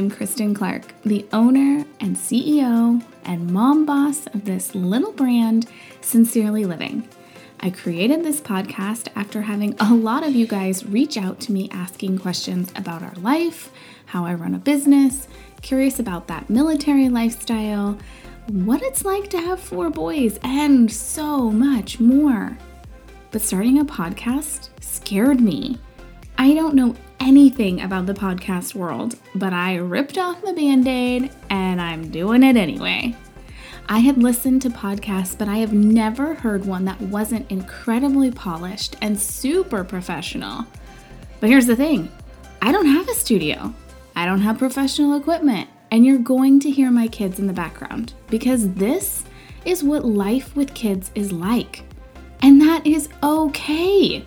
I'm Kristen Clark, the owner and CEO and mom boss of this little brand, Sincerely Living. I created this podcast after having a lot of you guys reach out to me asking questions about our life, how I run a business, curious about that military lifestyle, what it's like to have four boys, and so much more. But starting a podcast scared me. I don't know anything about the podcast world, but I ripped off the band aid and I'm doing it anyway. I had listened to podcasts, but I have never heard one that wasn't incredibly polished and super professional. But here's the thing I don't have a studio, I don't have professional equipment, and you're going to hear my kids in the background because this is what life with kids is like. And that is okay.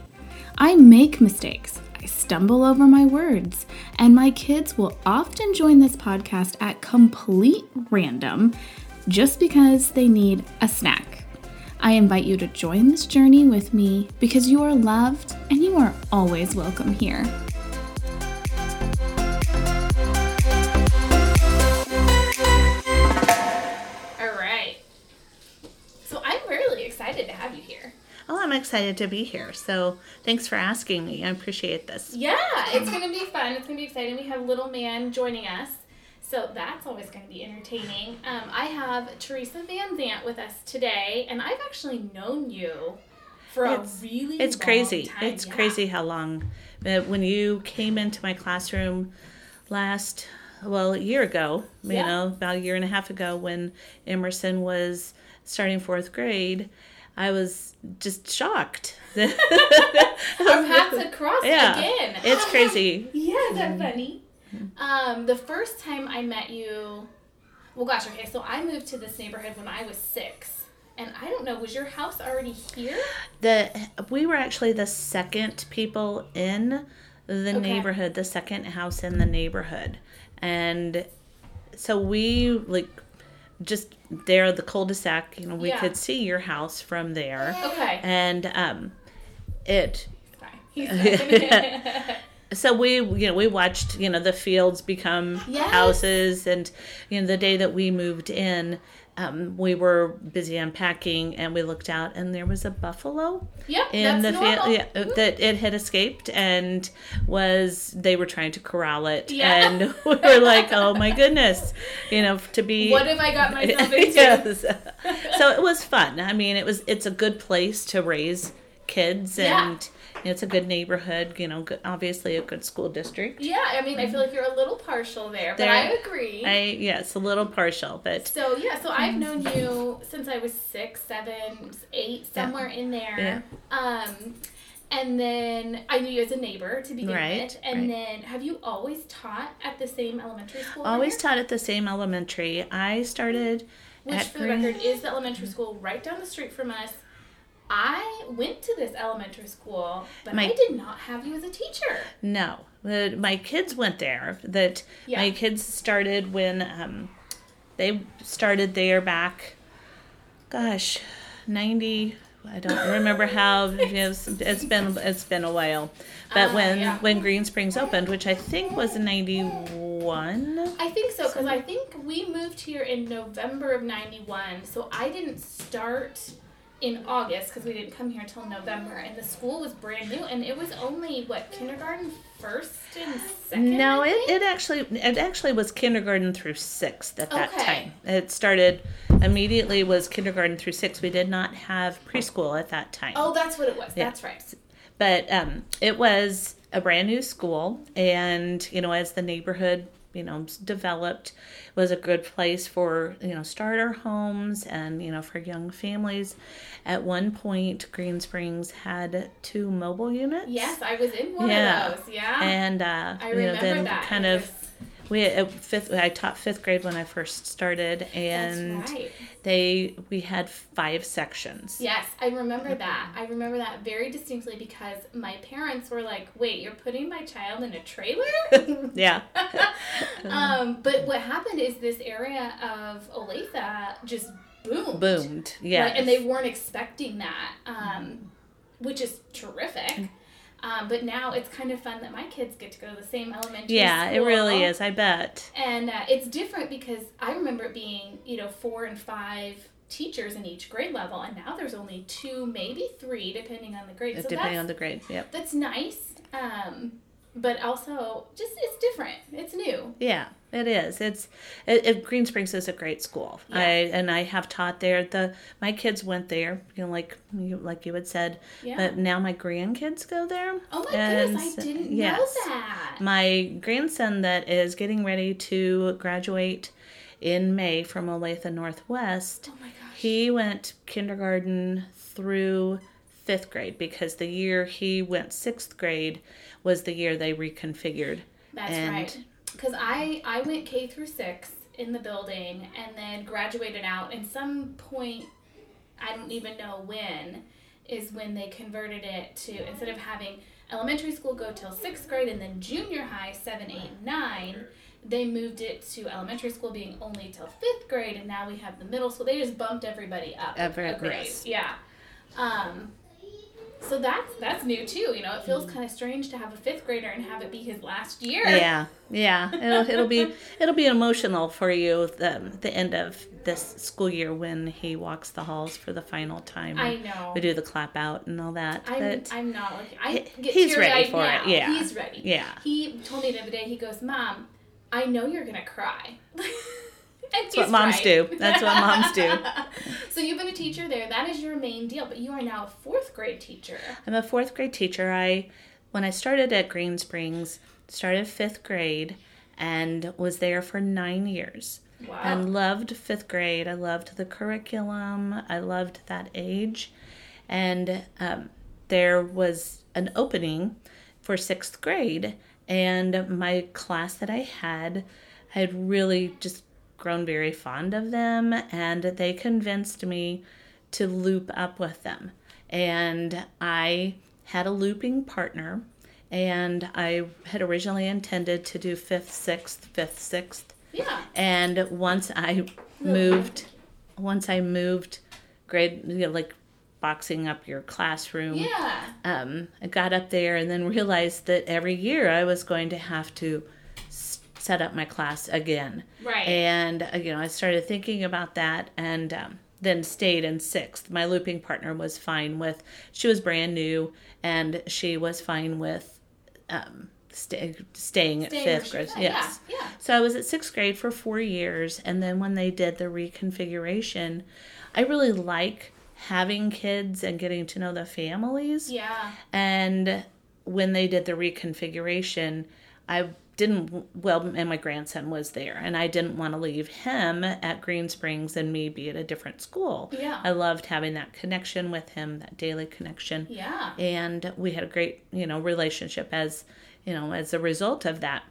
I make mistakes. Stumble over my words, and my kids will often join this podcast at complete random just because they need a snack. I invite you to join this journey with me because you are loved and you are always welcome here. Oh, I'm excited to be here. So thanks for asking me. I appreciate this. Yeah, it's going to be fun. It's going to be exciting. We have little man joining us. So that's always going to be entertaining. Um, I have Teresa Van Zant with us today, and I've actually known you for It's- a really It's long crazy. time. It's Yeah. crazy how long. Uh, when you came into my classroom last, well, a year ago, you Yeah. know, about a year and a half ago, when Emerson was starting fourth grade, I was just shocked. Our paths had crossed yeah, again. it's crazy. Yeah, is that funny? Um, the first time I met you, well, gosh, okay, so I moved to this neighborhood when I was six. And I don't know, was your house already here? The we were actually the second people in the neighborhood, the second house in the neighborhood, and so we like just there the cul-de-sac. You know, we Yeah. could see your house from there, Okay. and um, it. He's. So we, you know, we watched, you know, the fields become Yes. houses, and you know, the day that we moved in, um, we were busy unpacking, and we looked out, and there was a buffalo yep, in that's the normal. field yeah, that it had escaped and was they were trying to corral it Yeah. and we were like oh my goodness you know to be What have I got myself into? yes. so it was fun i mean it was it's a good place to raise kids Yeah. and it's a good neighborhood you know obviously a good school district Yeah, I mean, I feel like you're a little partial there, but I agree. i yes a little partial but so yeah, so I've known you since I was six, seven, eight, somewhere in there. Yeah. Um, and then I knew you as a neighbor to begin Right, with. And right. then have you always taught at the same elementary school? always taught at the same elementary i started Which, for the record, is the elementary school right down the street from us. I went to this elementary school, but My- I did not have you as a teacher. No, Uh, my kids went there. That Yeah. my kids started when um, they started there back. Gosh, ninety. I don't remember how. It's, it's been it's been a while, but Ah, when yeah. when Green Springs opened, which I think was in ninety one. I think so because I think we moved here in November of '91, so I didn't start in August because we didn't come here until November, and the school was brand new, and it was only what kindergarten, first and second. No, it, it actually it actually was kindergarten through sixth at that Okay. time. It started immediately was kindergarten through sixth. We did not have preschool at that time. Oh, that's what it was. Yeah. That's right. but um, it was a brand new school and you know as the neighborhood you know developed was a good place for you know starter homes and you know for young families at one point green springs had two mobile units Yes, I was in one Yeah. of those. Yeah, and uh I you know then that. kind of we at fifth i taught fifth grade when i first started and That's right. they we had five sections Yes, I remember that. I remember that very distinctly because my parents were like, "Wait, you're putting my child in a trailer?" yeah um, but what happened is this area of Olathe just boomed. boomed yeah Right, and they weren't expecting that, um, which is terrific. Um, but now it's kind of fun that my kids get to go to the same elementary Yeah, it really is. I bet. And uh, it's different because I remember it being, you know, four and five teachers in each grade level, and now there's only two, maybe three, depending on the grade. So Depending on the grade. Yep. that's nice. Um, but also, just it's different. It's new. Yeah, it is. It's it, it, Green Springs is a great school. Yeah. I and I have taught there. The my kids went there, you know, like you like you had said. Yeah. But now my grandkids go there. Oh my And goodness, I didn't yes. know that. My grandson that is getting ready to graduate in May from Olathe Northwest. oh my gosh. He went kindergarten through fifth grade because the year he went sixth grade was the year they reconfigured. That's and- right. Because I I went K through six in the building and then graduated out. And some point, I don't even know when, is when they converted it to instead of having elementary school go till sixth grade and then junior high seven, eight, nine. They moved it to elementary school being only till fifth grade, and now we have the middle school. They just bumped everybody up Every- a grade. yes. Yeah. Um, so that's that's new too. You know, it feels mm. kind of strange to have a fifth grader and have it be his last year. Yeah, yeah. It'll it'll be it'll be emotional for you the the end of this school year when he walks the halls for the final time. I know. We do the clap out and all that. I'm, but I'm not looking. I get he's ready for it, yeah. he's ready. Yeah. He told me the other day. He goes, "Mom, I know you're gonna cry." That's what moms do. That's what moms do. So you've been a teacher there. That is your main deal. But you are now a fourth grade teacher. I'm a fourth grade teacher. I when I started at Green Springs, started fifth grade and was there for nine years. Wow. and loved fifth grade. I loved the curriculum. I loved that age. And um, there was an opening for sixth grade, and my class that I had had really just grown very fond of them, and they convinced me to loop up with them. And I had a looping partner, and I had originally intended to do fifth, sixth, fifth, sixth. yeah. And once I moved, once I moved grade, you know, like boxing up your classroom, Yeah. um, I got up there and then realized that every year I was going to have to set up my class again. Right. And, uh, you know, I started thinking about that and um, then stayed in sixth. My looping partner was fine with, she was brand new and she was fine with um, stay, staying at Staying where fifth grade. Yes. Yeah. Yeah. So I was at sixth grade for four years, and then when they did the reconfiguration, I really like having kids and getting to know the families. Yeah. And when they did the reconfiguration, I didn't well and my grandson was there and I didn't want to leave him at Green Springs and me be at a different school. Yeah. I loved having that connection with him, that daily connection Yeah. and we had a great you know relationship as you know as a result of that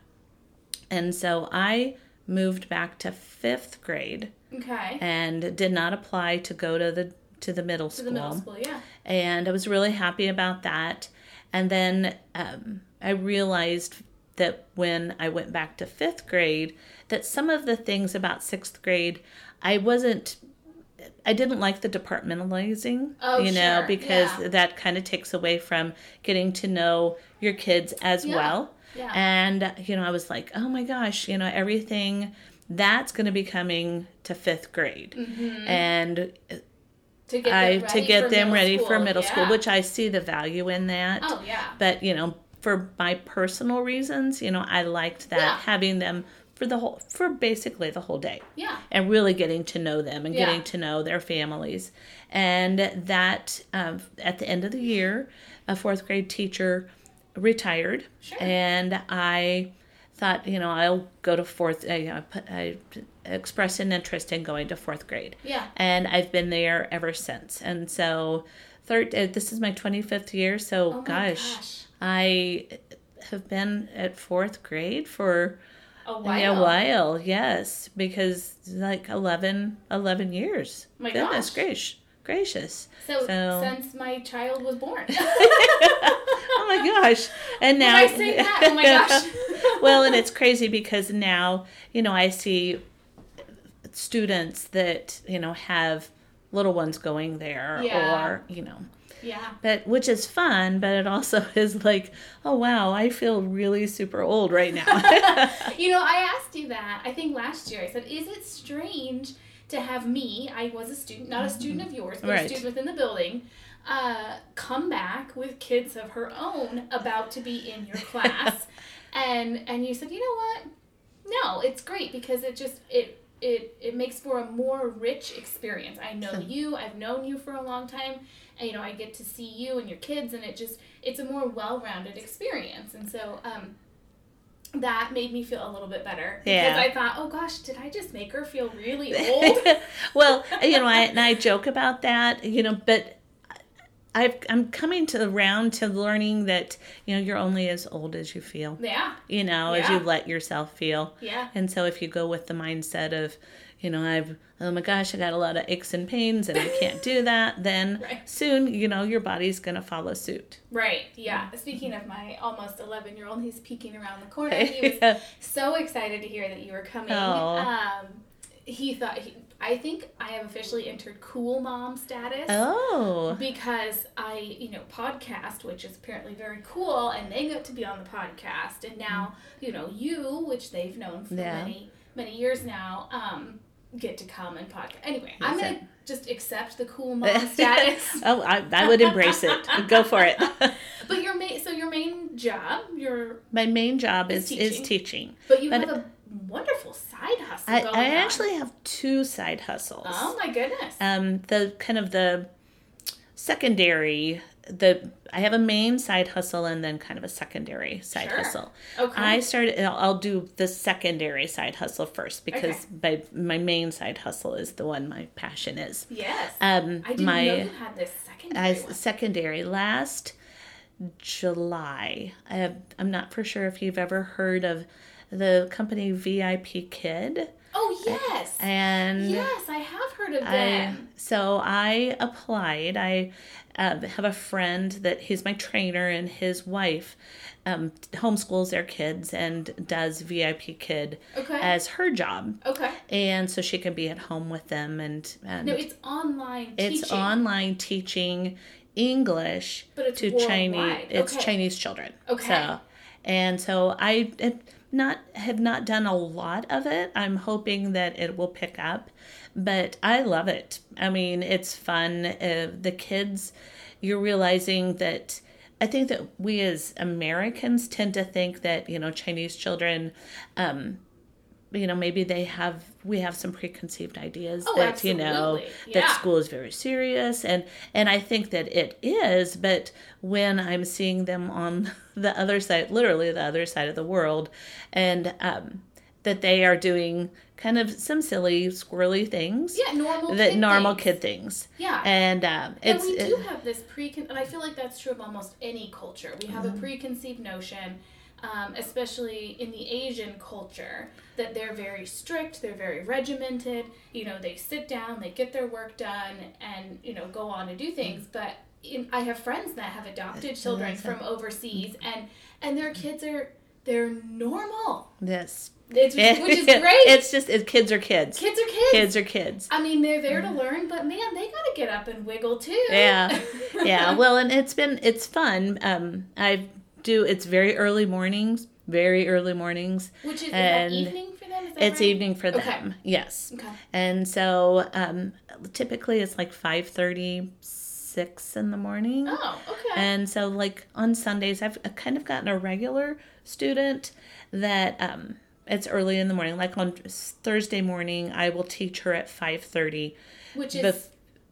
and so i moved back to fifth grade Okay. and did not apply to go to the to the middle to school the middle school. Yeah. and i was really happy about that and then um, i realized that when i went back to fifth grade that some of the things about sixth grade i wasn't I didn't like the departmentalizing, Oh, you know, sure, because yeah. that kind of takes away from getting to know your kids as Yeah, well. yeah. And, you know, I was like, oh my gosh, you know, everything that's going to be coming to fifth grade. Mm-hmm. And To get them I ready to get for them middle ready for middle school, which I see the value in that. Oh yeah. But, you know, for my personal reasons, you know, I liked that Yeah. having them for the whole for basically the whole day Yeah. and really getting to know them and Yeah. getting to know their families. And that um, at the end of the year, a fourth grade teacher retired, Sure. and I thought, you know, I'll go to fourth. I, I, put, I expressed an interest in going to fourth grade, Yeah. and I've been there ever since. And so, third, uh, this is my twenty fifth year. So, Oh gosh, gosh. I have been at fourth grade for A while. a while, yes, because like 11, 11 years. My Goodness gosh. gracious, gracious. So, So- since my child was born. Oh my gosh! And When now I say that, oh my gosh. well, and it's crazy because now you know I see students that you know have little ones going there, Yeah. or you know, Yeah. But which is fun, but it also is like, oh wow, I feel really super old right now. you know, I asked you that. I think last year I said, "Is it strange to have me? I was a student, not a student of yours, but Right. a student within the building." Uh, come back with kids of her own about to be in your class and and you said you know what no it's great because it just it it it makes for a more rich experience. I know you i've known you for a long time and you know i get to see you and your kids and it just it's a more well-rounded experience. And so um that made me feel a little bit better because I thought, oh gosh, did I just make her feel really old? well, you know, I and I joke about that, you know, but I've I'm coming to around to learning that you know you're only as old as you feel. yeah, You know, as you Yeah. let yourself feel. yeah, And so if you go with the mindset of, you know, I've oh my gosh, I got a lot of aches and pains and I can't do that, then Right. soon, you know, your body's gonna follow suit. right, yeah. Speaking of my almost eleven-year-old, he's peeking around the corner. He was so excited to hear that you were coming. Oh. Um, he thought he, I think I have officially entered cool mom status. oh. Because I, you know, podcast, which is apparently very cool, and they got to be on the podcast, and now, you know, you, which they've known for Yeah. many, many years now, um, get to come and podcast. Anyway, I'm gonna just accept the cool mom status. Oh, I, I would embrace it. Go for it. But your main, so your main job, your, My main job Is is is teaching. teaching. but you But- have a wonderful side hustle I, I actually have two side hustles. Oh my goodness. Um, the kind of the secondary, the I have a main side hustle and then kind of a secondary side Sure. hustle. okay. I started. I'll, I'll do the secondary side hustle first because my my main side hustle is the one my passion is. yes. Um, I didn't my know you had this secondary as one. secondary last July. I have, I'm not for sure if you've ever heard of the company VIP Kid Oh yes. and yes, I have heard of I, them. so I applied. I uh, have a friend that he's my trainer, and his wife um, homeschools their kids and does VIP Kid Okay. as her job, okay. and so she can be at home with them. And, and No, it's online it's teaching. online teaching English to worldwide. Chinese. It's Okay. Chinese children. Okay. So, and so I have not have not done a lot of it. I'm hoping that it will pick up, but I love it. I mean, it's fun. Uh, the kids, you're realizing that. I think that we as Americans tend to think that you know Chinese children, um, you know maybe they have we have some preconceived ideas Oh, that you know absolutely. that school is very serious and and I think that it is but when I'm seeing them on the other side literally the other side of the world and um that they are doing kind of some silly squirrely things Yeah, normal. that kid normal things. kid things Yeah. and um And it's we it- do have this precon, and I feel like that's true of almost any culture. We Mm-hmm. have a preconceived notion, um, especially in the Asian culture, that they're very strict, they're very regimented. You know, they sit down, they get their work done, and you know, go on and do things. But in, I have friends that have adopted children from overseas, and and their kids are they're normal, yes it's, which is great. it's just it, kids are kids kids are kids. kids are kids I mean, they're there to learn, but man, they gotta get up and wiggle too. Yeah. yeah well and it's been it's fun um i do it's very early mornings very early mornings Which is, And evening for them? It's right? evening for Okay. them yes Okay. and so um typically it's like 5 6 in the morning Oh, okay. and so like on sundays i've kind of gotten a regular student that um it's early in the morning like on thursday morning i will teach her at 5.30 Which is bef-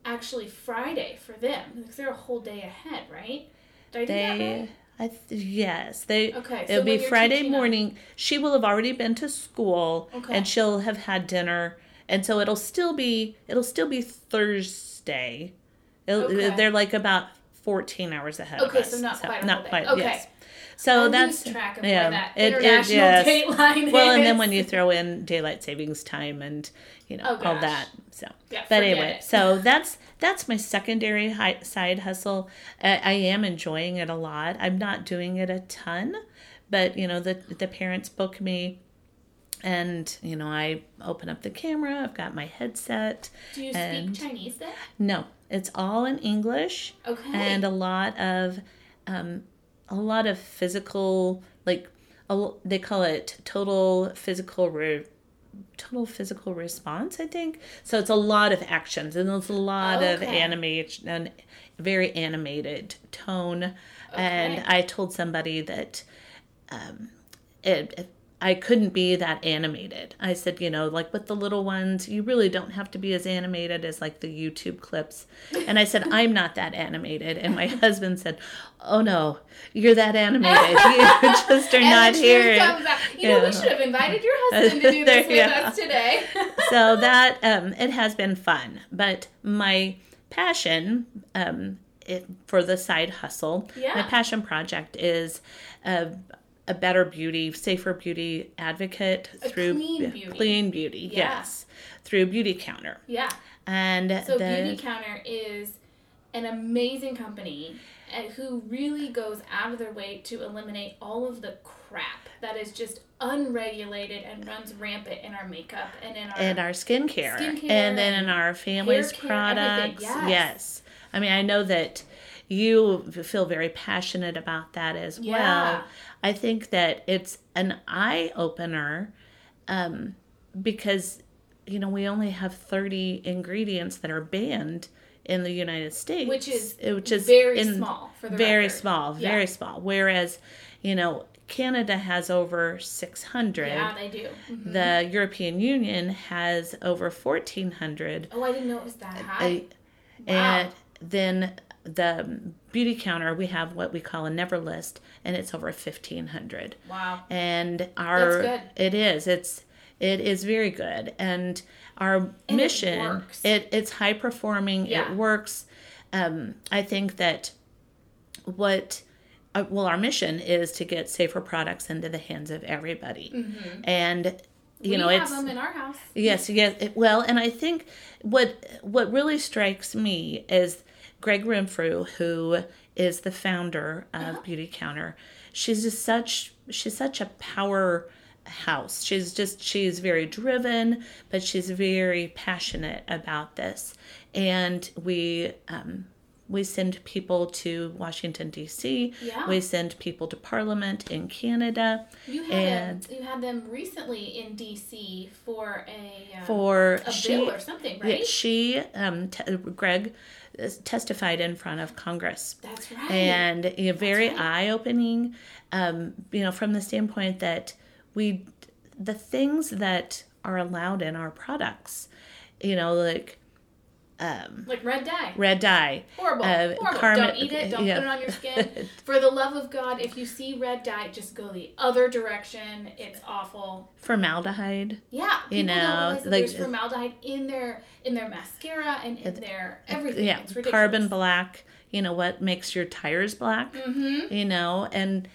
actually Friday for them because they're a whole day ahead, right? Did I They, right? I th- yes, they. Okay, so it'll be Friday teaching them- morning. She will have already been to school, Okay. and she'll have had dinner, and so it'll still be it'll still be Thursday. It'll, Okay. They're like about fourteen hours ahead. Okay, of us, so not quite a not quite. Okay. Yes. So I that's track of yeah. that it- it- international yes. dateline Well, and then when you throw in daylight savings time and you know Oh, all that, so Yeah, but anyway, it. so that's that's my secondary hi- side hustle. I, I am enjoying it a lot. I'm not doing it a ton, but you know the the parents book me, and you know I open up the camera. I've got my headset. do you speak Chinese then? No, it's all in English Okay. and a lot of um, a lot of physical like a, they call it total physical re, total physical response i think. So it's a lot of actions and there's a lot of Okay. animation and very animated tone. And i told somebody that um, it, it I couldn't be that animated. I said, you know, like with the little ones, you really don't have to be as animated as like the YouTube clips. And I said, I'm not that animated. And my husband said, Oh no, you're that animated. You just are not here. You know, we should have invited your husband to do this with go. us today. so that um, it has been fun. But my passion um, it, for the side hustle, my passion project is a, a better beauty, safer beauty advocate A through clean beauty. clean beauty, Yeah. yes, through Beauty Counter. yeah. And So the, Beauty Counter is an amazing company uh, who really goes out of their way to eliminate all of the crap that is just unregulated and runs rampant in our makeup and in our and our skincare, Skincare and then in our family's care, products. yes. Yes. I mean, I know that you feel very passionate about that as Yeah. well. I think that it's an eye opener um, because, you know, we only have 30 ingredients that are banned in the United States. which is which is very small for the very record. small, Yeah. very small. Whereas, you know, Canada has over 600. Yeah, they do. Mhm. The European Union has over 1,400. Oh, I didn't know it was that high. I- And then the beauty counter, we have what we call a never list, and it's over 1,500. wow. And our That's it is it's it is very good, and our And it mission works. it it's high performing. Yeah. It works. Um, I think that what uh, well our mission is to get safer products into the hands of everybody, and you Mm-hmm. we know have it's them in our house. Yes, yes. it- Well, and I think what what really strikes me is Gregg Renfrew, who is the founder of Uh-huh. Beauty Counter. She's just such she's such a powerhouse. She's just she's very driven, but she's very passionate about this. And we um, we send people to Washington D.C. Yeah. We send people to Parliament in Canada You had and them, you had them recently in DC for a uh, for a she bill or something, Yeah, right? she, um, te- Gregg, testified in front of Congress, That's right. and you know, very right. eye opening. Um, you know, from the standpoint that we, the things that are allowed in our products, you know, like um, like red dye. red dye, Horrible. uh, Horrible. Don't eat it. Don't yeah. put it on your skin. For the love of God, if you see red dye, just go the other direction. It's awful. formaldehyde. Yeah, You know, like- there's formaldehyde in their in their mascara and in their everything. Yeah, carbon black. You know what makes your tires black? Mm-hmm. You know, and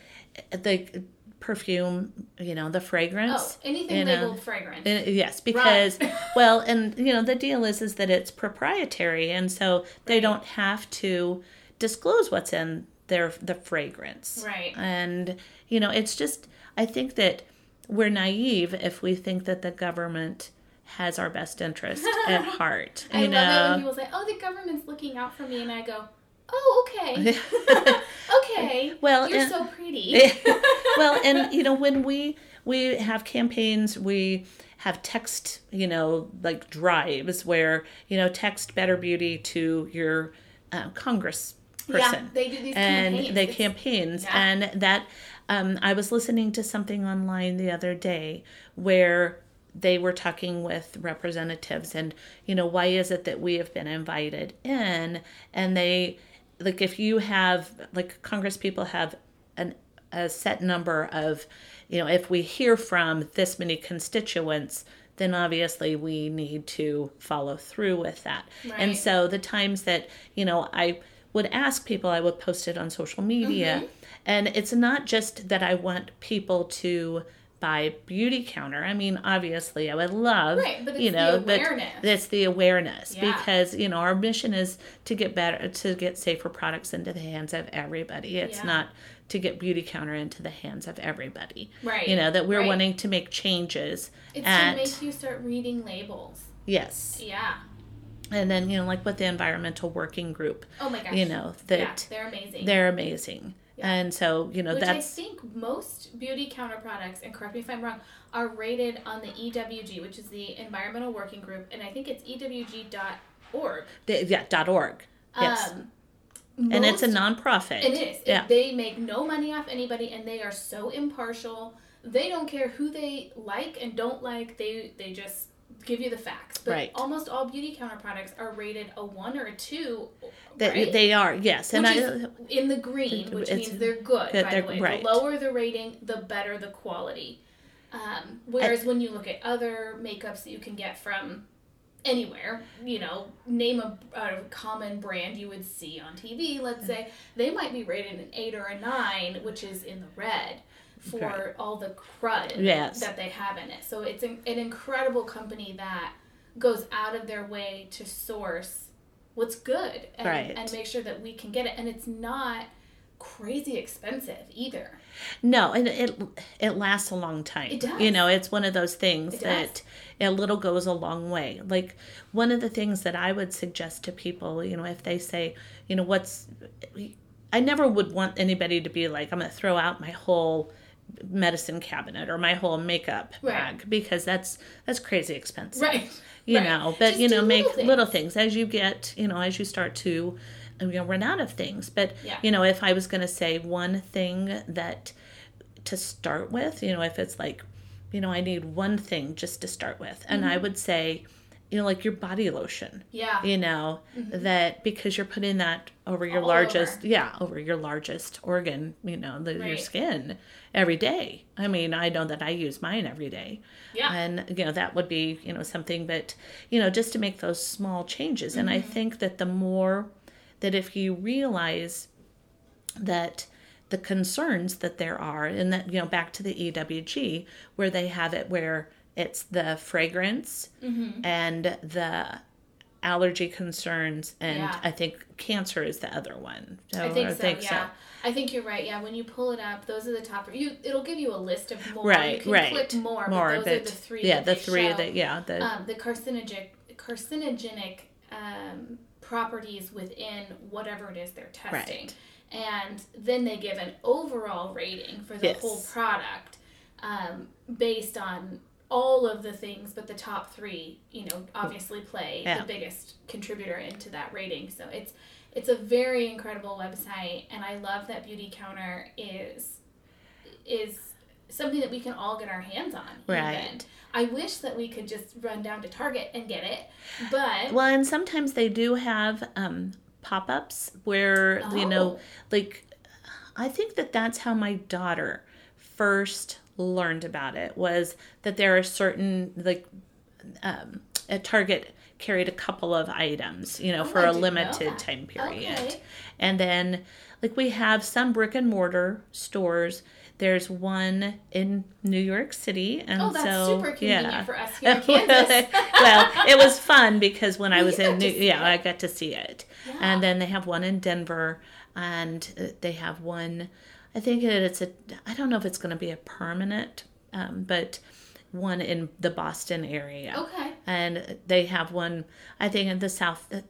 the perfume. You know, the fragrance. Oh, anything you know. labeled fragrance. Yes, because Run. well, and you know the deal is is that it's proprietary, and so they Right. don't have to disclose what's in their the fragrance. Right. And you know, it's just I think that we're naive if we think that the government has our best interest at heart. I You love it when people say, "Oh, the government's looking out for me," and I go, "Oh, okay, okay. Well, you're and- so pretty." well, and you know when we we have campaigns, we have text, you know, like drives where you know text Better Beauty to your uh, Congress yeah, person. they do these and campaigns. they campaigns yeah. and that um, i was listening to something online the other day where they were talking with representatives and you know why is it that we have been invited in and they like if you have like congress people have an a set number of you know if we hear from this many constituents then obviously we need to follow through with that. And so the times that you know i would ask people i would post it on social media. Mm-hmm. and it's not just that i want people to buy beauty counter i mean obviously i would love Right, but you it's the know awareness. but it's the awareness Yeah. because you know our mission is to get better to get safer products into the hands of everybody it's Yeah. not to get beauty counter into the hands of everybody Right, you know that we're right. wanting to make changes It's at to make you start reading labels. yes Yeah. and then you know like with the environmental working group Oh my gosh. you know yeah, that they're amazing. they're amazing Yeah. And so you know Which that's I think most beauty counter products, and correct me if I'm wrong, are rated on the EWG, which is the Environmental Working Group, and I think it's EWG.org. the- yeah dot org yes Um, and it's a most- nonprofit It is. yeah They make no money off anybody, and they are so impartial. They don't care who they like and don't like. They they just give you the facts. But Right. almost all beauty counter products are rated a one or a two. They, right? they are yes and which I, is in the green, which means they're good. by they're- the way, right. the lower the rating, the better the quality. Um, whereas when you look at other makeups that you can get from anywhere, you know, name a, a common brand you would see on TV. Let's say they might be rated an eight or a nine, which is in the red for all the crud Yes. that they have in it. So it's an, an incredible company that goes out of their way to source what's good and, Right. and make sure that we can get it. And it's not crazy expensive either. No, and it it lasts a long time. It does. You know, it's one of those things It that a little goes a long way. Like one of the things that I would suggest to people, you know, if they say, you know, what's I never would want anybody to be like, I'm going to throw out my whole medicine cabinet or my whole makeup Right. bag because that's that's crazy expensive Right. you Right. know but Just you know make little little things. things. as you get you know as you start to you know run out of things but Yeah. you know if i was going to say one thing that to start with you know if it's like you know i need one thing just to start with and Mm-hmm. i would say you know like your body lotion Yeah. you know that because you're putting that over your All largest over. yeah over your largest organ you know the, your skin every day i mean i know that i use mine every day Yeah. and you know that would be you know something but you know just to make those small changes and i Mm-hmm. think that the more that if you realize that the concerns that there are and that you know back to the ewg where they have it where it's the fragrance Mm-hmm. and the allergy concerns and Yeah. i think cancer is the other one I think I so. yeah, I think you're right. Yeah, when you pull it up, those are the top. You, it'll give you a list of more. right you can right Click more, more but those are the three. yeah the three show. that yeah the um, the carcinogenic carcinogenic um, properties within whatever it is they're testing, and then they give an overall rating for the Yes. whole product um, based on all of the things, but the top three, you know, obviously play Yeah. the biggest contributor into that rating. So it's it's a very incredible website, and I love that Beauty Counter is is something that we can all get our hands on. Right. even. I wish that we could just run down to Target and get it, but Well, and sometimes they do have um, pop ups where, you know, Oh. like, I think that that's how my daughter first learned about it was that there are certain, like, um, at Target carried a couple of items, you know, Oh, for I a limited time period. Okay. And then, like, we have some brick and mortar stores. There's one in New York City, and oh, that's so super convenient yeah. for us here in Kansas. well, it was fun because when I was you in New, yeah, it. I got to see it. Yeah. And then they have one in Denver, and uh, they have one. I think that it's a. I don't know if it's going to be a permanent, um, but one in the Boston area. Okay. And they have one. I think in the south. uh,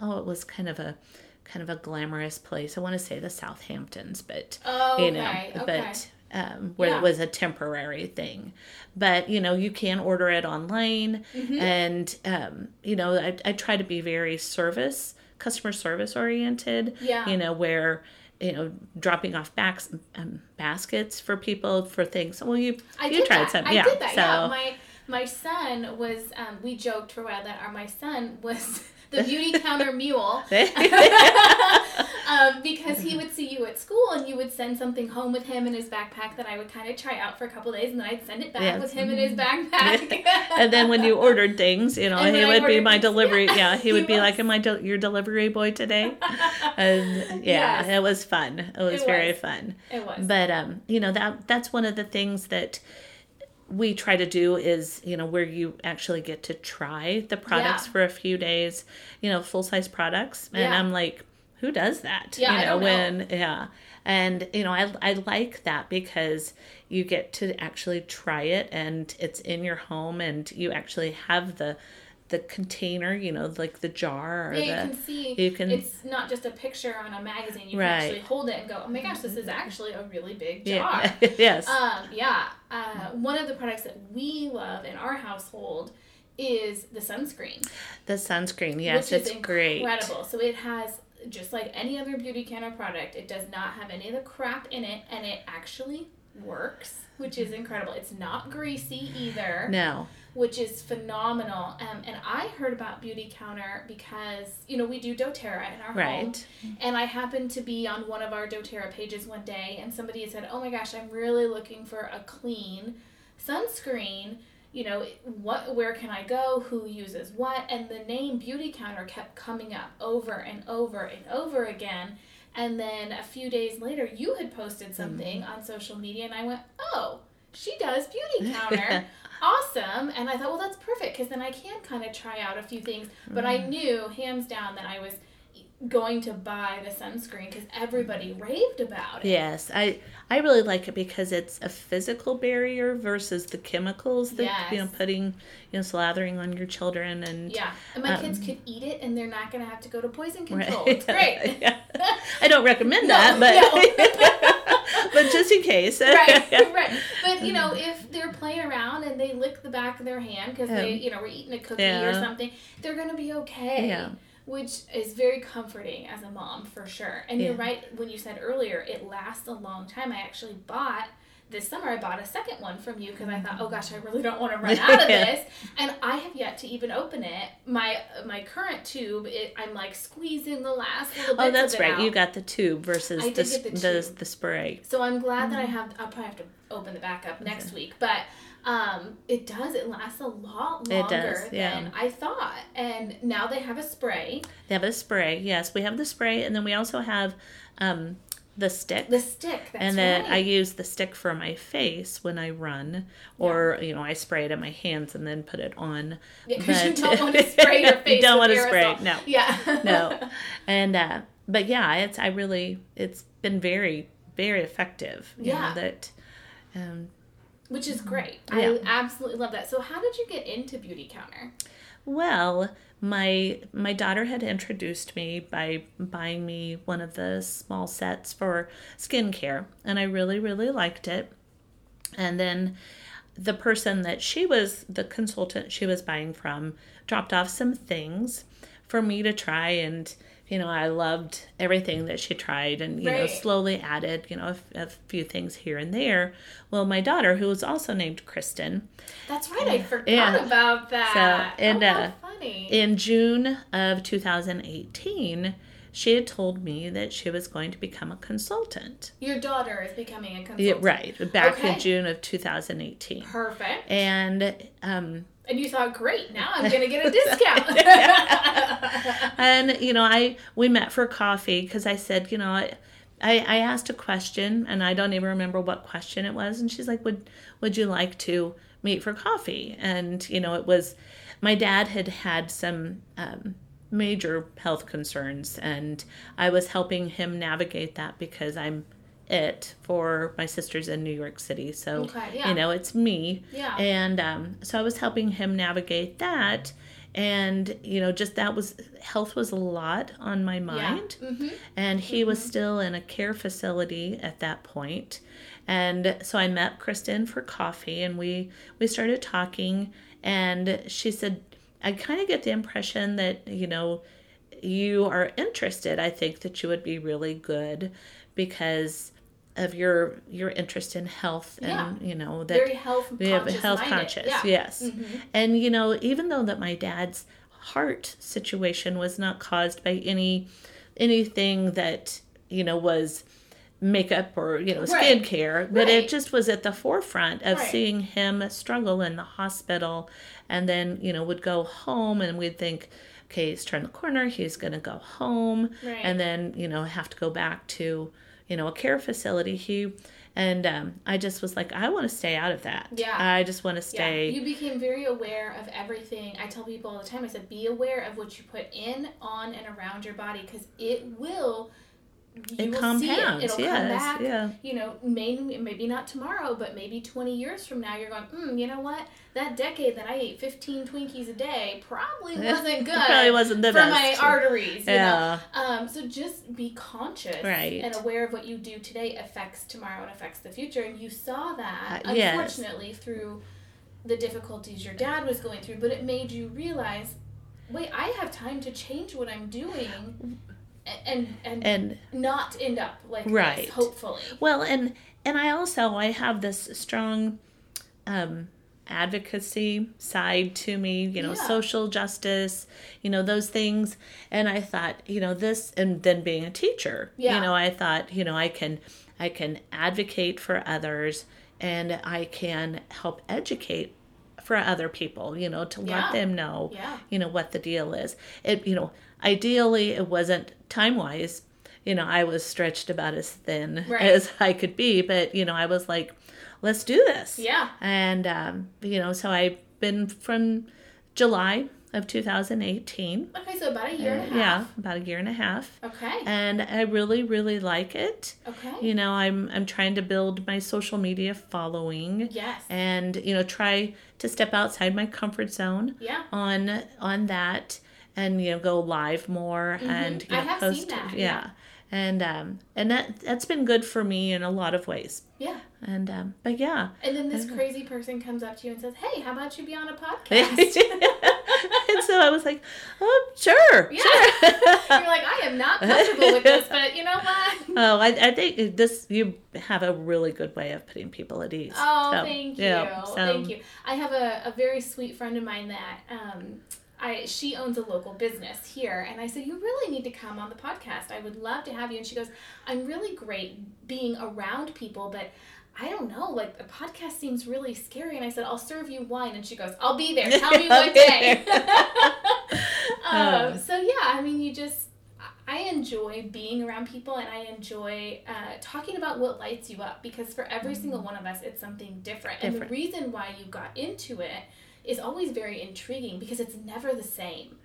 Oh, it was kind of a. Kind of a glamorous place. I want to say the Southamptons, but Oh, you know, okay. but um, where Yeah. it was a temporary thing. But you know, you can order it online, Mm-hmm. and um, you know, I, I try to be very service, customer service oriented. Yeah. You know, where you know, dropping off backs, um, baskets for people for things. Well, you I you did tried that. some, I yeah. did that. so Yeah. My my son was. Um, we joked for a while that our my son was the beauty counter mule. um, because he would see you at school and you would send something home with him in his backpack that I would kind of try out for a couple days and then I'd send it back Yes. with him in his backpack. and then when you ordered things, you know, And he would be my things, delivery. yeah, Yeah, he he would be like, "Am I del- your delivery boy today?" and yeah, Yes. it was fun. It was It very was. fun. It was. But um, you know that that's one of the things that we try to do is you know where you actually get to try the products Yeah. for a few days. You know, full size products, and Yeah. I'm like, who does that? Yeah, you I know know. when yeah. And you know, I I like that because you get to actually try it and it's in your home and you actually have the the container, you know, like the jar or Yeah, you the can see. you can- It's not just a picture on a magazine. You Right. can actually hold it and go, "Oh my gosh, this is actually a really big jar." yeah, yes. Um, yeah. Uh, one of the products that we love in our household is the sunscreen. the sunscreen, yes, it's is great. incredible. So it has just like any other beauty counter product, it does not have any of the crap in it, and it actually works, which is incredible. It's not greasy either, No. Which is phenomenal. Um, and I heard about Beauty Counter because you know we do DoTerra in our home, Right. and I happened to be on one of our DoTerra pages one day, and somebody said, "Oh my gosh, I'm really looking for a clean sunscreen." You know, what? Where can I go? Who uses what? And the name Beauty Counter kept coming up over and over and over again. And then a few days later, you had posted something on social media, and I went, "Oh, she does Beauty Counter." Awesome. And i thought well that's perfect because then i can kind of try out a few things. But i mm-hmm. knew hands down that i was going to buy the sunscreen because everybody raved about it Yes, I I really like it because it's a physical barrier versus the chemicals that you know putting you know slathering on your children and yeah and my Um, kids could eat it and they're not going to have to go to poison Right. control it's great Yeah. I don't recommend No, that, but but just in case. right, right. But you know, if they're playing around and they lick the back of their hand because they, you know, were eating a cookie or something, they're gonna be okay. Yeah. Which is very comforting as a mom for sure. And you're right when you said earlier, it lasts a long time. I actually bought this summer. I bought a second one from you because I thought, oh gosh, I really don't want to run out of this, and I have yet to even open it. My my current tube, it, I'm like squeezing the last little bits Oh, that's right. out. You got the tube versus the, s- get the the spray. So I'm glad that I Mm-hmm. have. I'll probably have to open the back up next week, but um, it does. It lasts a lot It longer does, yeah. than I thought. And now they have a spray. They have a spray. Yes, we have the spray, and then we also have um, the stick. The stick. That's and then right. I use the stick for my face when I run, or you know, I spray it in my hands and then put it on. Yeah, because you don't want to spray your face. you Don't want to spray. No, Yeah. no. And uh, but yeah, it's I really it's been very very effective. You Yeah. know, that um, Which is mm-hmm. great. Yeah. I absolutely love that. So how did you get into Beauty Counter? Well, my my daughter had introduced me by buying me one of the small sets for skincare, and I really really liked it. And then the person that she was the consultant she was buying from dropped off some things for me to try and you know i loved everything that she tried and you know slowly added you know a few things here and there well my daughter who was also named kristen That's right. I forgot Yeah. about that. So, and, oh, uh, funny. in June of 2018, she had told me that she was going to become a consultant. Your daughter is becoming a consultant. Yeah, right, back Okay. in June of 2018. Perfect. And um, And you thought, great, now I'm going to get a discount. and you know, I we met for coffee because I said, you know, I, I I asked a question and I don't even remember what question it was, and she's like, would would you like to meet for coffee? And you know, it was my dad had had some. Um, major health concerns and I was helping him navigate that because I'm it for my sisters in New York City. So, Okay, yeah. you know, it's me. Yeah. And um, so I was helping him navigate that. And, you know, just that was health was a lot on my mind. hmm And he was still in a care facility at that point. And so I met Kristen for coffee and we we started talking and she said I kind of get the impression that, you know, you are interested. I think that you would be really good because of your your interest in health and you know that Very health we have a health minded. conscious Yeah. yes Mhm. and you know even though that my dad's heart situation was not caused by any anything that you know was makeup or you know Right. skincare but Right. it just was at the forefront of Right. seeing him struggle in the hospital and then you know would go home and we'd think okay he's turned the corner he's going to go home Right. and then you know have to go back to you know a care facility he and um, i just was like i want to stay out of that Yeah. i just want to stay Yeah, you became very aware of everything. I tell people all the time. I said, be aware of what you put in, on, and around your body because it will you It will compounds. see it. It'll come yes. back. Yeah. You know, maybe maybe not tomorrow, but maybe 20 years from now, you're going, mm, you know what? That decade that I ate 15 Twinkies a day probably wasn't good. Probably wasn't the for best. my arteries. You Yeah. Know? Um, so just be conscious Right. and aware of what you do today affects tomorrow and affects the future. And you saw that, Uh, yes. unfortunately, through the difficulties your dad was going through, but it made you realize, wait, I have time to change what I'm doing. And and, And not end up like Right. this, hopefully. Well, and and I also I have this strong um advocacy side to me, you know, Yeah. social justice, you know, those things. And I thought, you know, this and then being a teacher, Yeah. you know, I thought, you know, I can I can advocate for others and I can help educate for other people, you know, to Yeah. let them know, Yeah. you know, what the deal is. It, you know, ideally it wasn't time wise. You know, I was stretched about as thin Right. as I could be, but you know, I was like, let's do this. Yeah. And um, you know, so I've been from July of 2018. Okay, so about a year and a half. Yeah, about a year and a half. Okay. And I really, really like it. Okay. You know, I'm I'm trying to build my social media following yes. and you know try to step outside my comfort zone yeah. on on that and you know go live more and you Mm-hmm. I have post seen that, yeah. yeah. and um and that that's been good for me in a lot of ways Yeah. and um but yeah And then this crazy person comes up to you and says, "Hey, how about you be on a podcast?" so I was like oh sure Yeah. sure You're like, "I am not comfortable with this, but you know what?" oh I, I think this you have a really good way of putting people at ease Oh, So, thank you. yeah, so- Thank you. I have a, a very sweet friend of mine that um, I she owns a local business here, and I said, "You really need to come on the podcast. I would love to have you." And she goes, "I'm really great being around people, but." I don't know, like the podcast seems really scary. And I said, I'll serve you wine. And she goes, I'll be there. Tell me what day. um, so, yeah, I mean, you just, I enjoy being around people and I enjoy uh, talking about what lights you up because for every single one of us, it's something different. And the reason why you got into it is always very intriguing because it's never the same.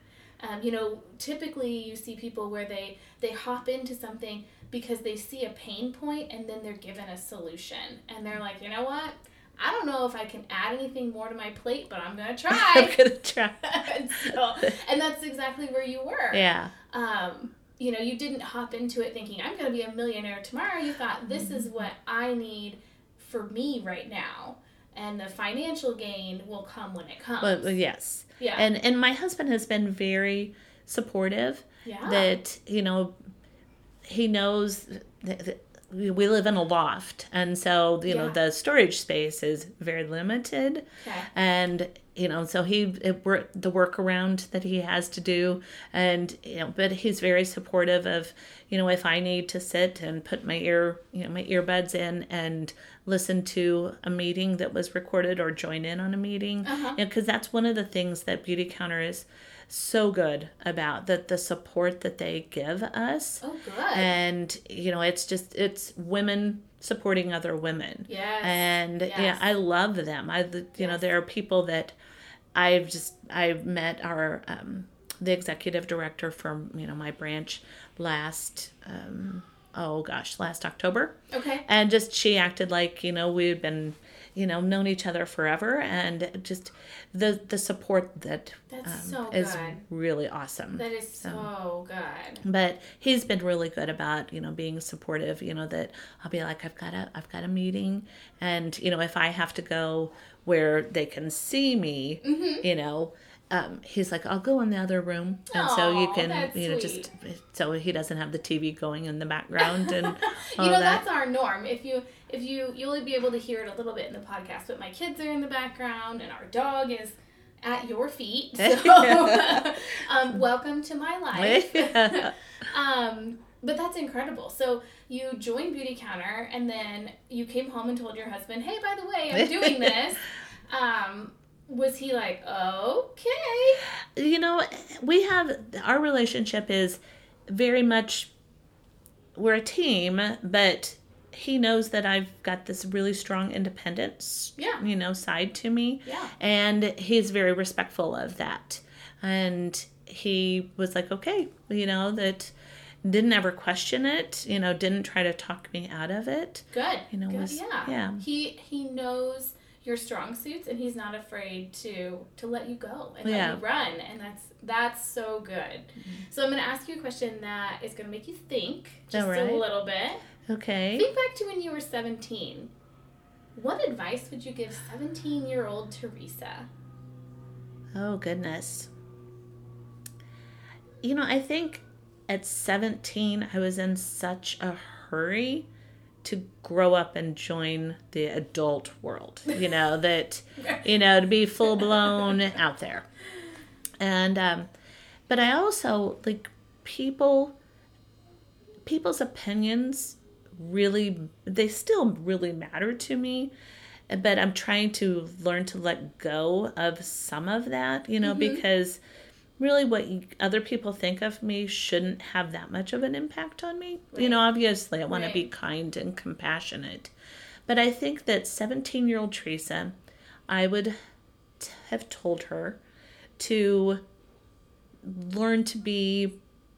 Um, you know, typically you see people where they they hop into something because they see a pain point and then they're given a solution and they're like, you know what? I don't know if I can add anything more to my plate, but I'm gonna try. I'm gonna try and, so, and that's exactly where you were yeah um, you know, you didn't hop into it thinking, I'm going to be a millionaire tomorrow. You thought, this is what I need for me right now. And the financial gain will come when it comes. yes yeah. and and my husband has been very supportive yeah. that you know he knows that, that we live in a loft. And so you know the storage space is very limited. Okay. and you know so he it work the workaround that he has to do. And you know but he's very supportive of you know if i need to sit and put my ear you know my earbuds in and listen to a meeting that was recorded or join in on a meeting. Uh-huh. because that's one of the things that Beautycounter is so good about that the support that they give us Oh, good. and you know it's just it's women supporting other women yes. and yeah i love them i you know there are people that i've just i've met our um the executive director from you know my branch last um oh gosh last october okay. and just she acted like you know we'd been you know known each other forever and just the the support that That's um, so is really awesome That is so good. but he's been really good about you know being supportive you know that i'll be like i've got a i've got a meeting and you know if i have to go where they can see me Mm-hmm. you know um, he's like i'll go in the other room and so you can you know sweet. just so he doesn't have the tv going in the background and all you know that that's our norm. If you if you you'll only be able to hear it a little bit in the podcast, but my kids are in the background and our dog is at your feet. So um, welcome to my life. Um, but that's incredible. So you joined Beautycounter and then you came home and told your husband, "Hey, by the way, I'm doing this." Um, was he like, "Okay"? you know we have our relationship is very much we're a team but he knows that i've got this really strong independence Yeah. you know side to me Yeah. and he's very respectful of that and he was like okay you know that didn't ever question it. You know, didn't try to talk me out of it. Good. You know, Good. was- yeah. yeah. He he knows your strong suits and he's not afraid to to let you go and Yeah. let you run and that's that's so good. Mm-hmm. So I'm gonna ask you a question that is gonna make you think just a little bit. Okay. Think back to when you were 17. What advice would you give 17 year old Teresa? Oh, goodness. You know, I think at 17, I was in such a hurry to grow up and join the adult world, you know, that, you know, to be full blown out there. And, um, but I also, like, people, people's opinions really, they still really matter to me but I'm trying to learn to let go of some of that, you know, because really what you, other people think of me shouldn't have that much of an impact on me. You know, obviously I want to be kind and compassionate. But I think that 17 year old Teresa, I would t- have told her to learn to be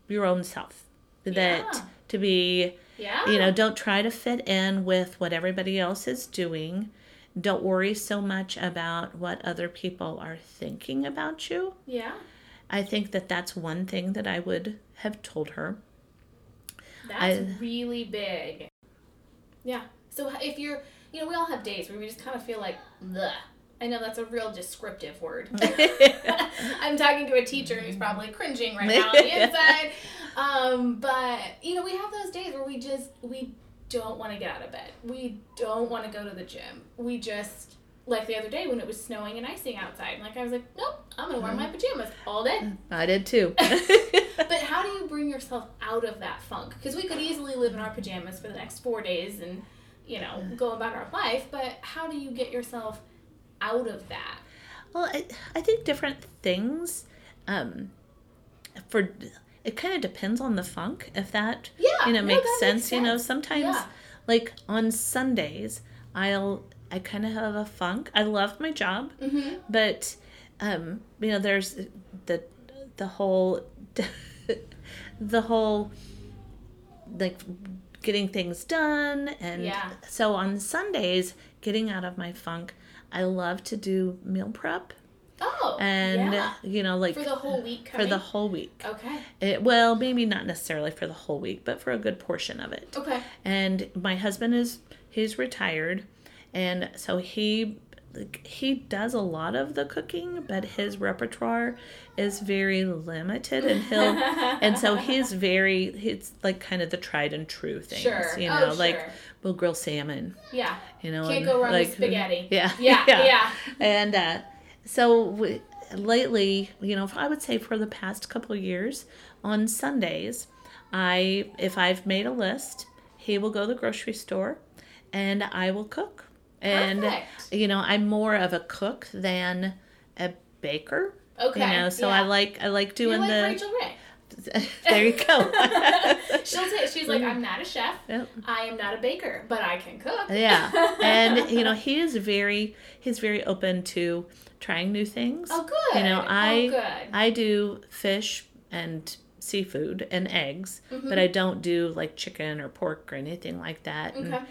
your own self. That Yeah. to be Yeah. you know don't try to fit in with what everybody else is doing don't worry so much about what other people are thinking about you Yeah. I think that that's one thing that i would have told her That's I- really big. Yeah. So if you're, you know, we all have days where we just kind of feel like, the. I know that's a real descriptive word. I'm talking to a teacher who's probably cringing right now on the inside. Um, but you know, we have those days where we just we don't want to get out of bed. We don't want to go to the gym. We just like the other day when it was snowing and icing outside. Like I was like, nope, I'm gonna wear my pajamas all day. i did too But how do you bring yourself out of that funk? Because we could easily live in our pajamas for the next four days and, you know, go about our life. But how do you get yourself out of that? well i, I think different things um for it kind of depends on the funk if that Yeah, you know no, makes sense, makes you know sometimes Yeah. like on sundays i'll i kind of have a funk i love my job Mm-hmm. but um you know there's the the whole the whole like getting things done and Yeah. so on sundays getting out of my funk i love to do meal prep Oh, and yeah. you know like For the whole week for the whole week Okay. it, well maybe not necessarily for the whole week but for a good portion of it Okay. and my husband is he's retired and so he he does a lot of the cooking but his repertoire is very limited and he'll and so he's very it's like kind of the tried and true things Sure. you Oh, know like sure. we'll grill salmon Yeah. you know Can't go wrong like, with spaghetti. yeah Yeah. Yeah. and uh, so w- lately, you know, I would say for the past couple of years, on Sundays, I if I've made a list, he will go to the grocery store, and I will cook. And Perfect. you know, I'm more of a cook than a baker. Okay. You know, so yeah. I like I like doing like the. Rachael Ray. there you go. She'll say she's like, I'm not a chef. Yep. I am not a baker, but I can cook. yeah and you know he is very he's very open to trying new things Oh, good. you know Oh, i good. i do fish and seafood and eggs Mm-hmm. but i don't do like chicken or pork or anything like that and Okay.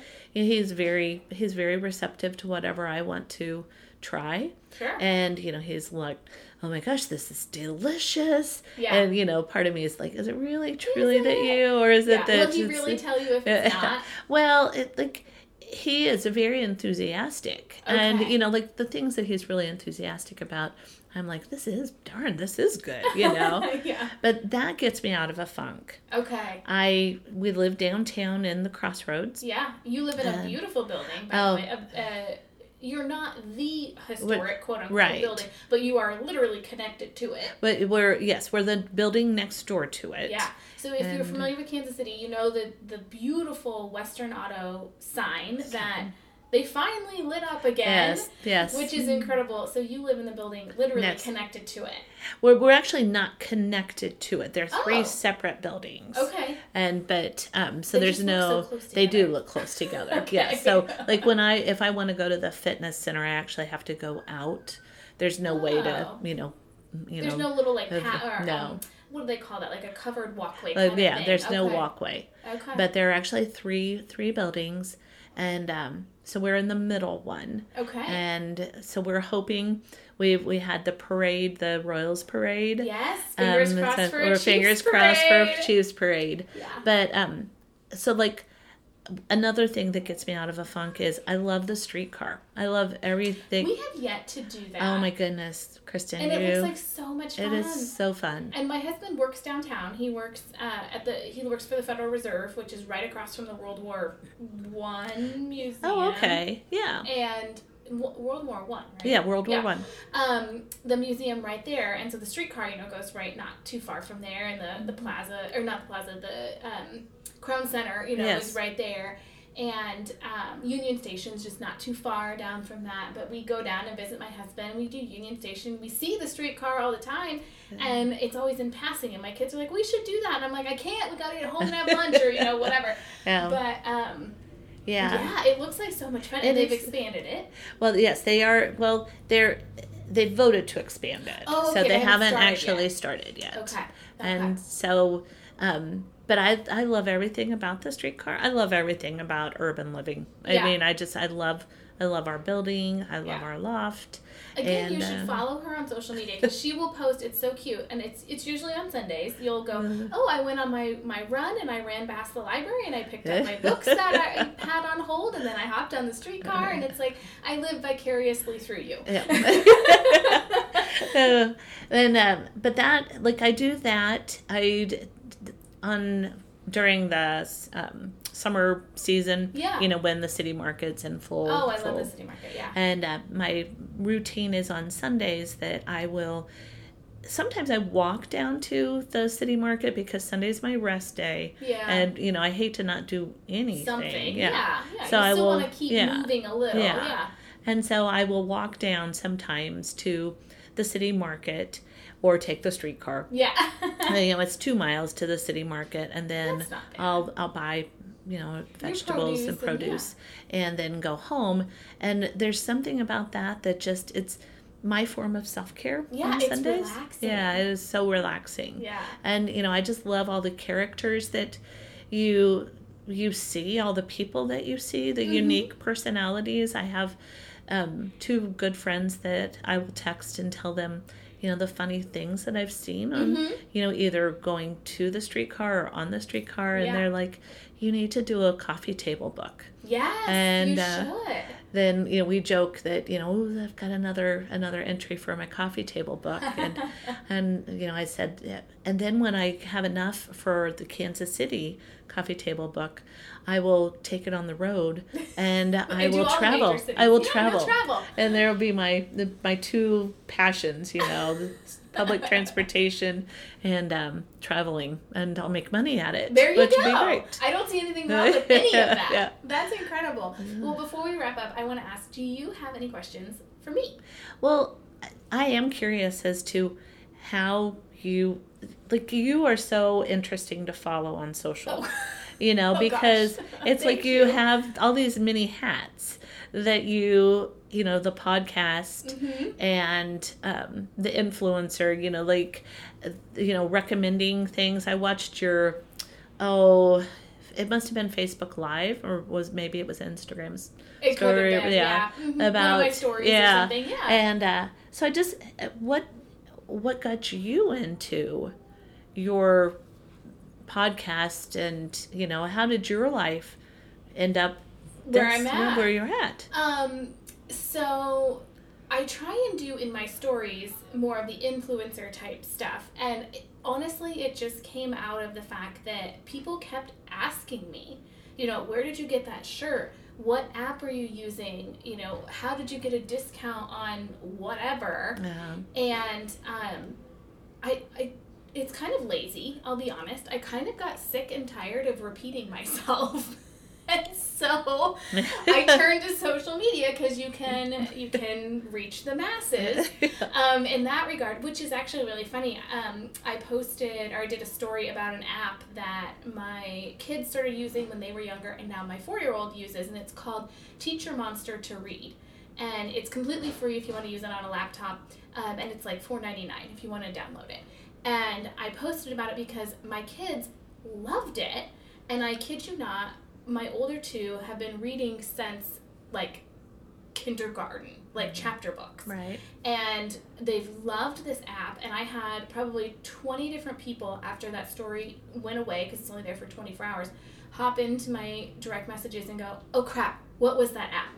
He's very he's very receptive to whatever i want to try Sure. and you know he's like oh my gosh this is delicious Yeah. and you know part of me is like is it really truly that you or is yeah. it that Will he really tell you if it's not? well, it like he is very enthusiastic, and you know, like the things that he's really enthusiastic about. I'm like, this is darn, this is good, you know. yeah. but that gets me out of a funk. Okay. I we live downtown in the crossroads. Yeah, you live in a Uh, beautiful building, by oh. the way. Uh, uh, you're not the historic quote unquote right. building, but you are literally connected to it. But we're yes, we're the building next door to it. Yeah. So if you're familiar with Kansas City, you know the the beautiful Western Auto sign that they finally lit up again. Yes, yes. Which is incredible. So you live in the building literally Next. connected to it. We're we're actually not connected to it. They're three Oh. separate buildings. Okay. and but um so They there's no so they do look close together Okay. yeah so like when i if i want to go to the fitness center i actually have to go out there's no way to Oh. you know you know There's know, no little like of- pat or no. um, what do they call that? Like a covered walkway. like, kind of yeah, there's no walkway. Okay. But there are actually three three buildings, and um, so we're in the middle one. okay. And so we're hoping we we had the parade, the Royals parade. yes. Fingers Um, crossed so for Chiefs fingers parade. crossed for Chiefs parade. Yeah. But um, so like another thing that gets me out of a funk is I love the streetcar. I love everything. We have yet to do that. oh my goodness, Kristen, And you. it looks like so much fun. it is so fun. And my husband works downtown. He works uh, at the he works for the Federal Reserve, which is right across from the World War One museum. Oh, okay, yeah, And World War One, right? yeah. World War Yeah. One. Um, the museum right there, and so the streetcar, you know, goes right not too far from there, and the the plaza or not the plaza, the um, Crown Center, you know, Yes. is right there. And um, Union Station's just not too far down from that. But we go down and visit my husband. We do Union Station. We see the streetcar all the time, and it's always in passing. And my kids are like, "We should do that." And I'm like, "I can't. We gotta get home and have lunch, or you know, whatever." Yeah, But um, yeah. yeah, it looks like so much fun, It and they've expanded it. Well, yes, they are. Well, they're they voted to expand it, Oh, so okay, they they haven't started actually yet. started yet. Okay. okay. And so, um, but I I love everything about the streetcar. I love everything about urban living. I Yeah. mean, I just I love I love our building. I love Yeah. our loft. Again, And, you should uh, follow her on social media because she will post. It's so cute, and it's it's usually on Sundays. You'll go, Mm-hmm. oh, I went on my my run and I ran past the library and I picked up my books that I had on hold, and then I hopped on the streetcar, and it's like I live vicariously through you. Yeah. Uh, and um, but that like I do that I on during the um, summer season. Yeah. You know when the city market's in full. oh, I full love the city market. Yeah. And uh, my routine is on Sundays that I will. Sometimes I walk down to the city market because Sunday's my rest day, Yeah. and you know I hate to not do anything. Something. Yeah. Yeah. Yeah. So I will- want to keep yeah. moving a little. Yeah. Yeah. And so I will walk down sometimes to the city market or take the streetcar. Yeah. you know, it's two miles to the city market, and then That's not bad. I'll I'll buy you know vegetables and produce and- produce, and, then go home. And there's something about that that just it's my form of self care Yeah, on it's Sundays. relaxing. Yeah, it is so relaxing. yeah. And you know, I just love all the characters that you you see, all the people that you see, the unique personalities. I have um, two good friends that I will text and tell them, you know, the funny things that I've seen on, you know, either going to the streetcar or on the streetcar, and Yeah. they're like, you need to do a coffee table book Yes. And, you uh, should. Then you know we joke that you know "Ooh, I've got another another entry for my coffee table book and and you know I said yeah. and then when I have enough for the Kansas City coffee table book I will take it on the road and I will travel. I will Yeah, travel travel. and there will be my the, my two passions you know public transportation and um, traveling and I'll make money at it There you which go. would be great I don't see anything wrong with any of that. Yeah. That's incredible. Well, before we wrap up, I want to ask: Do you have any questions for me? Well, I am curious as to how you like you are so interesting to follow on social. Oh. You know, Oh, because it's like you, you. have all these mini hats that you, you know, the podcast Mm-hmm. and um, the influencer, you know, like, you know, recommending things. I watched your, oh, it must have been Facebook Live or was maybe it was Instagram's It story, been, yeah, yeah. Mhm. Of about my stories yeah, or something. Yeah. and uh, so I just what what got you into your podcast, and you know how did your life end up Where I'm at. where you're at? Um, so I try and do in my stories more of the influencer type stuff. And it, honestly, it just came out of the fact that people kept asking me, you know, where did you get that shirt? What app are you using? You know, how did you get a discount on whatever? Yeah. And um, I, I, it's kind of lazy, I'll be honest. I kind of got sick and tired of repeating myself. And so I turned to social media because you can you can reach the masses um, in that regard, which is actually really funny. Um, I posted or I did a story about an app that my kids started using when they were younger, and now my four year old uses, and it's called Teach Your Monster to Read. and it's completely free if you want to use it on a laptop, um, and it's like $4.99 if you want to download it. And I posted about it because my kids loved it, and I kid you not, my older two have been reading since like kindergarten, like chapter books. Right. And they've loved this app. And I had probably 20 different people after that story went away, because it's only there for 24 hours, hop into my direct messages and go, oh crap, what was that app?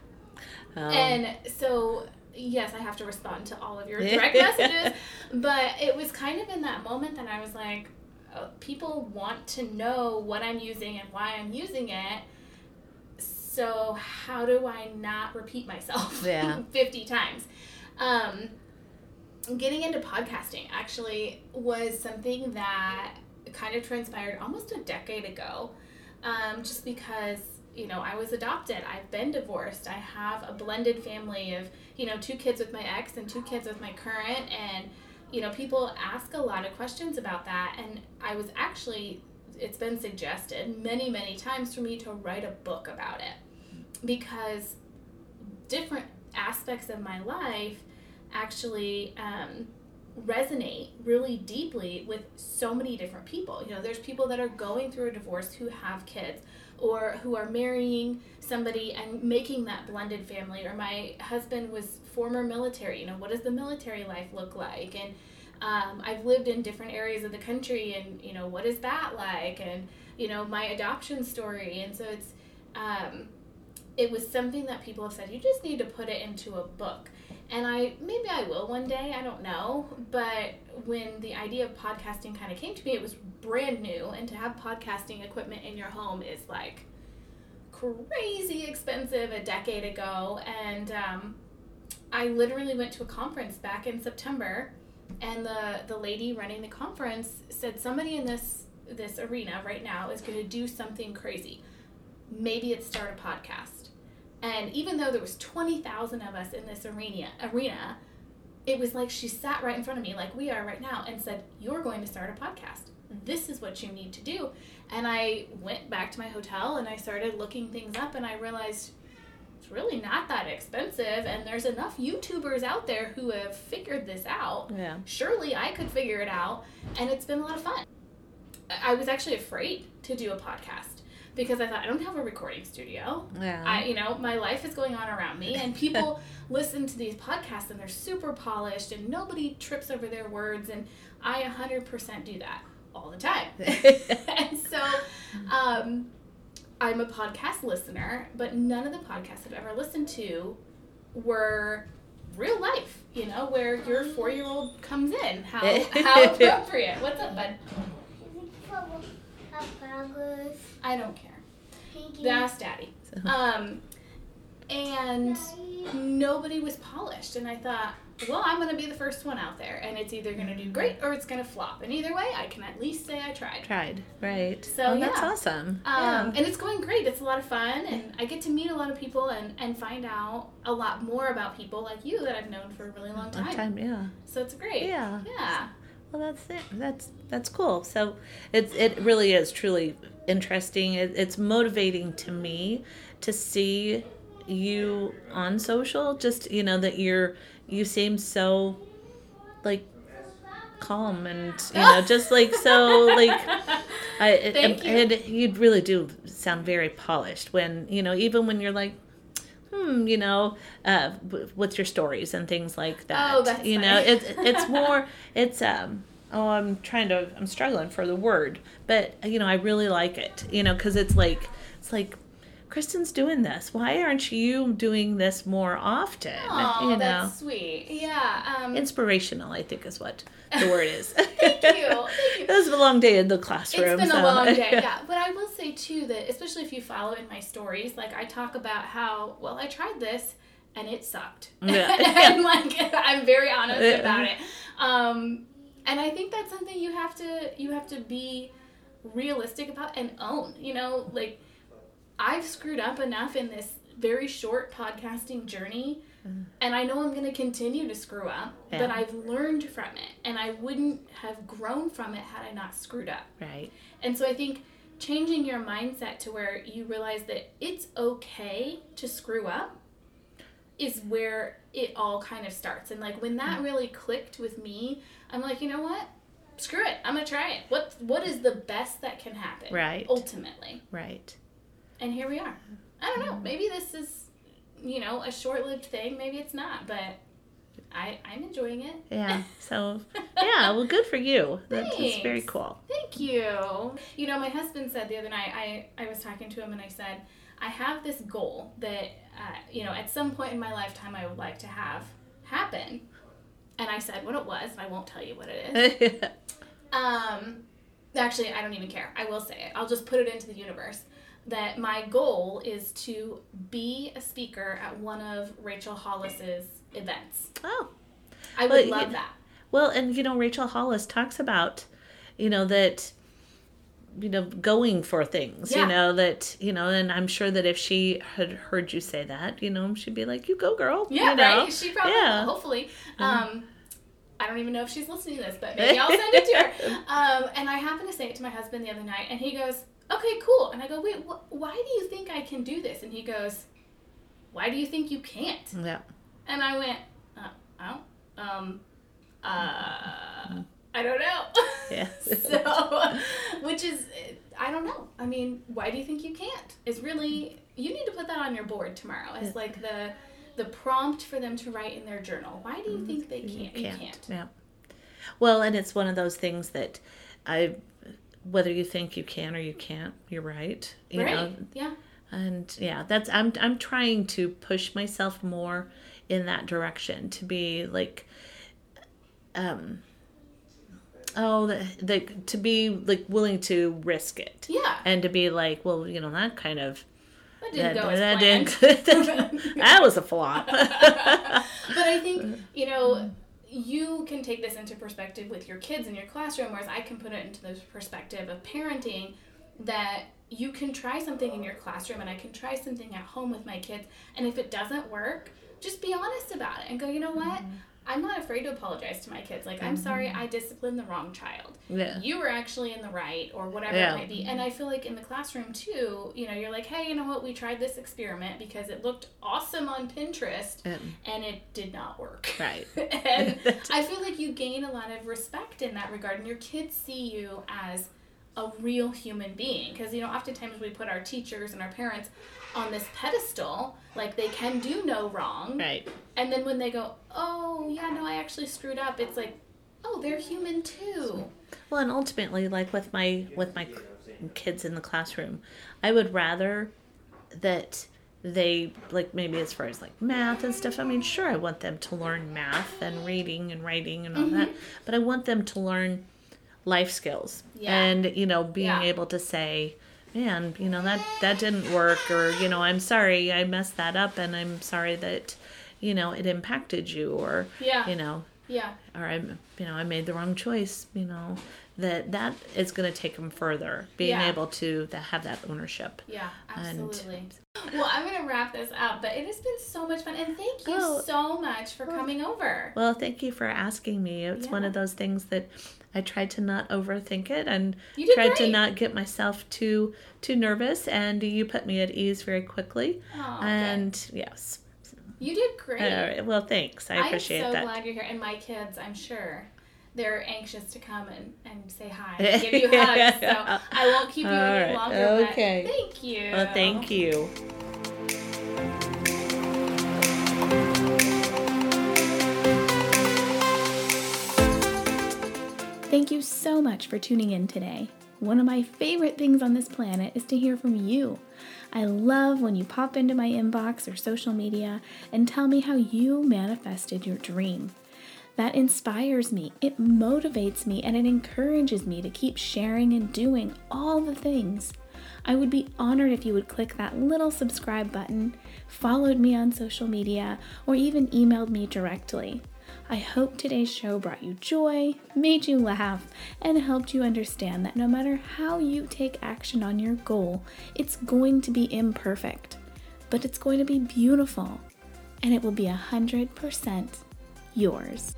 Um, And so, yes, I have to respond to all of your direct messages. But it was kind of in that moment that I was like, uh, people want to know what I'm using and why I'm using it. So, how do I not repeat myself Yeah. 50 times? Um, getting into podcasting actually was something that kind of transpired almost a decade ago um, just because you know i was adopted i've been divorced i have a blended family of you know two kids with my ex and two kids with my current and you know people ask a lot of questions about that and i was actually it's been suggested many many times for me to write a book about it. Because different aspects of my life actually um, resonate really deeply with so many different people. You know, there's people that are going through a divorce who have kids or who are marrying somebody and making that blended family. Or my husband was former military you know what does the military life look like? And um, i've lived in different areas of the country and you know what is that like? And you know my adoption story. And so it's um, it was something that people have said you just need to put it into a book. And i maybe i will one day i don't know. But when the idea of podcasting kind of came to me it was brand new and to have podcasting equipment in your home is like crazy expensive a decade ago. And um, i literally went to a conference back in september and the the lady running the conference said somebody in this this arena right now is going to do something crazy. Maybe it's start a podcast and even though there was 20,000 of us in this arena arena it was like she sat right in front of me like we are right now and said you're going to start a podcast this is what you need to do and i went back to my hotel and i started looking things up and i realized it's really not that expensive and there's enough youtubers out there who have figured this out Yeah. surely I could figure it out. And it's been a lot of fun. I I was actually afraid to do a podcast because I thought I don't have a recording studio. Yeah. I, you know, my life is going on around me, and people listen to these podcasts and they're super polished, and nobody trips over their words, and I 100% do that all the time. and so, um, I'm a podcast listener, but none of the podcasts I've ever listened to were real life, you know, where your four year old comes in. How, how appropriate. What's up, bud? I don't care. That's daddy. Um, and nobody was polished. And I thought, well, I'm going to be the first one out there. And it's either going to do great or it's going to flop. And either way, I can at least say I tried. Tried. Right. So, oh, that's yeah. awesome. Um, yeah. And it's going great. It's a lot of fun. And I get to meet a lot of people and, and find out a lot more about people like you that I've known for a really long time. Long time. Yeah. So it's great. Yeah. Yeah. Well, that's it. That's that's cool. So it's it really is truly interesting. It, it's motivating to me to see you on social. Just you know that you're you seem so like calm and you know just like so like I Thank and, you. and you really do sound very polished when you know even when you're like hmm you know uh what's your stories and things like that Oh, that's you know it's it's more it's um oh i'm trying to i'm struggling for the word but you know i really like it you know because it's like it's like kristen's doing this why aren't you doing this more often Oh, you know that's sweet. Yeah. Um, inspirational i think is what the word is Thank you. Thank you. it was a long day in the classroom It's been so- a long day, yeah. But I will say too that especially if you follow in my stories, like I talk about how well I tried this and it sucked, Yeah. and like I'm very honest Yeah. about it. Um, and I think that's something you have to you have to be realistic about and own. You know, like I've screwed up enough in this very short podcasting journey. And I know I'm going to continue to screw up, but I've learned from it. And I wouldn't have grown from it had I not screwed up. right And so I think changing your mindset to where you realize that it's okay to screw up is where it all kind of starts. And like when that mm. really clicked with me, I'm like, you know what? Screw it. I'm gonna try it. What what is the best that can happen? Right. Ultimately. Right. And here we are. I don't know. Mm. Maybe this is, you know, a short lived thing. Maybe it's not, but I I'm enjoying it. Yeah. So yeah, well good for you. That's, that's very cool. Thank you. You know, my husband said the other night, I, I was talking to him and I said, I have this goal that, uh, you know, at some point in my lifetime I would like to have happen. And I said what it was, and I won't tell you what it is. Um, actually, I don't even care. I will say it. I'll just put it into the universe. That my goal is to be a speaker at one of Rachel Hollis's events. oh. I would Well, you- love that. Well, and you know, Rachel Hollis talks about, you know, that you know, going for things, Yeah. you know, that, you know, and I'm sure that if she had heard you say that, you know, she'd be like, you go, girl. Yeah, you know? right. She probably Yeah. hopefully. Um, I don't even know if she's listening to this, but maybe I'll send it to her. Um, and I happened to say it to my husband the other night, and he goes, "Okay, cool." And I go, "Wait, wh- why do you think I can do this?" And he goes, "Why do you think you can't?" Yeah. And I went, uh, "I don't, um, uh, I don't know." Yeah. so, which is, I don't know. I mean, why do you think you can't? Is really you need to put that on your board tomorrow as like the the prompt for them to write in their journal. Why do you think they can't? You can't. Yeah. Well, and it's one of those things that I, whether you think you can or you can't, you're right. You right? know, yeah. and yeah, that's I'm I'm trying to push myself more in that direction to be like, um. Oh, the, the to be like willing to risk it, Yeah. and to be like, well, you know, that kind of That didn't that, go as that didn't that was a flop. but I think you know you can take this into perspective with your kids in your classroom, whereas I can put it into the perspective of parenting that you can try something in your classroom and I can try something at home with my kids, and if it doesn't work, just be honest about it and go, you know what? Mm-hmm. I'm not afraid to apologize to my kids. Like, I'm sorry mm-hmm. I disciplined the wrong child. yeah. You were actually in the right, or whatever Yeah. it might be. And I feel like in the classroom too, you know, you're like, hey, you know what? We tried this experiment because it looked awesome on Pinterest and it did not work. right. and I feel like you gain a lot of respect in that regard, and your kids see you as a real human being. Because, you know, oftentimes we put our teachers and our parents on this pedestal, like they can do no wrong. Right. And then when they go, oh, yeah, no, I actually screwed up, it's like, oh, they're human too. Well, and ultimately, like with my with my kids in the classroom, I would rather that they like maybe as far as like math and stuff. I mean, sure, I want them to learn math and reading and writing and all that, mm-hmm. but I want them to learn life skills Yeah. and you know being Yeah. able to say man you know that that didn't work or you know i'm sorry i messed that up and i'm sorry that you know it impacted you or Yeah. you know Yeah. or I'm, you know, I made the wrong choice, you know, that that is going to take them further, being Yeah. able to, to have that ownership. Yeah, And- absolutely. well, I'm going to wrap this up, but it has been so much fun. And thank you Oh. so much for coming over. Well, thank you for asking me. It's one of those things that I tried to not overthink it and tried to not get myself too too nervous and you put me at ease very quickly. Oh, good. and yes. You did great. All right. Well, thanks. I appreciate that. I'm so that. glad you're here. And my kids, I'm sure, they're anxious to come and, and say hi and give you hugs. So I won't keep you All any right, longer. okay. But thank you. Well, thank you. Thank you so much for tuning in today. One of my favorite things on this planet is to hear from you. I love when you pop into my inbox or social media and tell me how you manifested your dream. That inspires me, it motivates me, and it encourages me to keep sharing and doing all the things. I would be honored if you would click that little subscribe button, followed me on social media, or even emailed me directly. I hope today's show brought you joy, made you laugh, and helped you understand that no matter how you take action on your goal, it's going to be imperfect, but it's going to be beautiful, and it will be 100% yours.